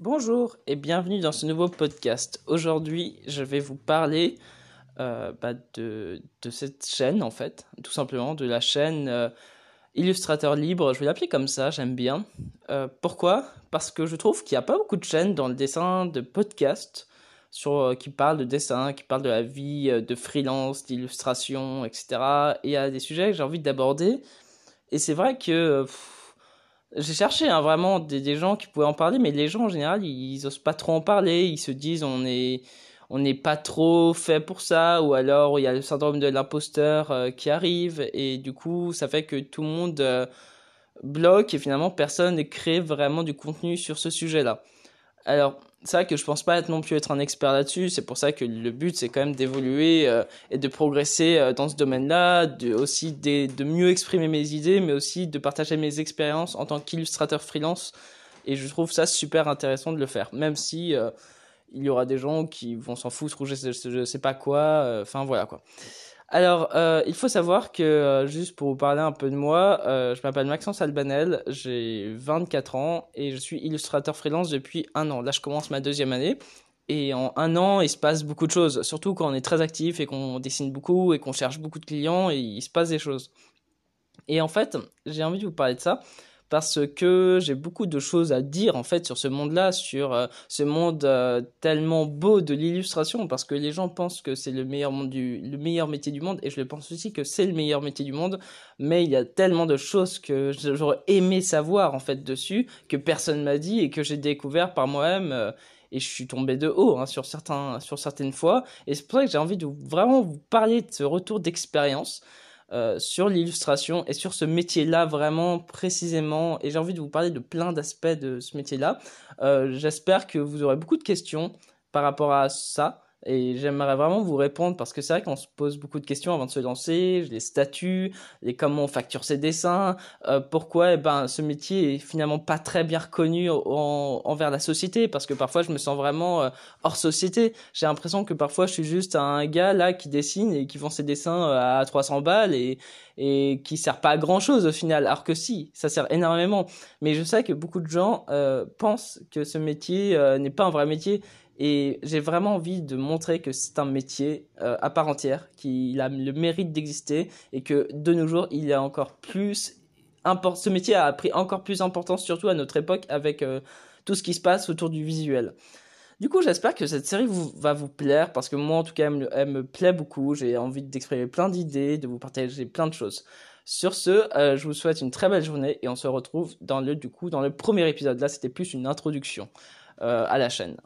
Bonjour et bienvenue dans ce nouveau podcast. Aujourd'hui, je vais vous parler euh, bah, de, cette chaîne, en fait, tout simplement, de la chaîne euh, Illustrateur Libre. Je vais l'appeler comme ça, j'aime bien. Euh, pourquoi? Parce que je trouve qu'il n'y a pas beaucoup de chaînes dans le dessin de podcast qui parlent de dessin, qui parlent de la vie de freelance, d'illustration, etc. Et il y a des sujets que j'ai envie d'aborder. Et c'est vrai que... J'ai cherché hein, vraiment des, gens qui pouvaient en parler, mais les gens en général, ils, ils osent pas trop en parler. Ils se disent on est on n'est pas trop fait pour ça, ou alors il y a le syndrome de l'imposteur euh, qui arrive, et du coup ça fait que tout le monde euh, bloque et finalement personne ne crée vraiment du contenu sur ce sujet-là. Alors c'est vrai que je pense pas non plus être un expert là-dessus. C'est pour ça que le but c'est quand même d'évoluer euh, et de progresser euh, dans ce domaine-là, de, aussi de, de, mieux exprimer mes idées, mais aussi de partager mes expériences en tant qu'illustrateur freelance. Et je trouve ça super intéressant de le faire, même si euh, il y aura des gens qui vont s'en foutre ou je sais, je sais pas quoi. Enfin voilà quoi. Alors, euh, il faut savoir que, euh, juste pour vous parler un peu de moi, euh, je m'appelle Maxence Albanel, j'ai 24 ans et je suis illustrateur freelance depuis un an. Là, je commence ma deuxième année. Et en un an, il se passe beaucoup de choses, surtout quand on est très actif et qu'on dessine beaucoup et qu'on cherche beaucoup de clients, il se passe des choses. Et en fait, j'ai envie de vous parler de ça parce que j'ai beaucoup de choses à dire en fait sur ce monde-là, sur euh, ce monde euh, tellement beau de l'illustration, parce que les gens pensent que c'est le meilleur monde du, le meilleur métier du monde, et je le pense aussi que c'est le meilleur métier du monde, mais il y a tellement de choses que j'aurais aimé savoir en fait dessus que personne m'a dit et que j'ai découvert par moi-même. Euh, et je suis tombé de haut hein, sur certains sur certaines fois et c'est pour ça que j'ai envie de vraiment vous parler de ce retour d'expérience euh, sur l'illustration et sur ce métier-là vraiment précisément. Et j'ai envie de vous parler de plein d'aspects de ce métier-là. Euh, J'espère que vous aurez beaucoup de questions par rapport à ça. Et j'aimerais vraiment vous répondre parce que c'est vrai qu'on se pose beaucoup de questions avant de se lancer, les statuts, les comment on facture ses dessins, euh, pourquoi eh ben, ce métier est finalement pas très bien reconnu en, envers la société parce que parfois je me sens vraiment euh, hors société. J'ai l'impression que parfois je suis juste un gars là qui dessine et qui vend ses dessins euh, à 300 balles et, et qui sert pas à grand chose au final. Alors que si, ça sert énormément. Mais je sais que beaucoup de gens euh, pensent que ce métier n'est pas un vrai métier et j'ai vraiment envie de montrer que c'est un métier euh, à part entière, qu'il a le mérite d'exister et que de nos jours, il est encore plus ce métier a pris encore plus d'importance, surtout à notre époque, avec euh, tout ce qui se passe autour du visuel. Du coup, j'espère que cette série vous, va vous plaire, parce que moi, en tout cas, elle me, plaît beaucoup. J'ai envie d'exprimer plein d'idées, de vous partager plein de choses. Sur ce, euh, je vous souhaite une très belle journée et on se retrouve dans le, du coup, dans le premier épisode. Là, c'était plus une introduction à la chaîne.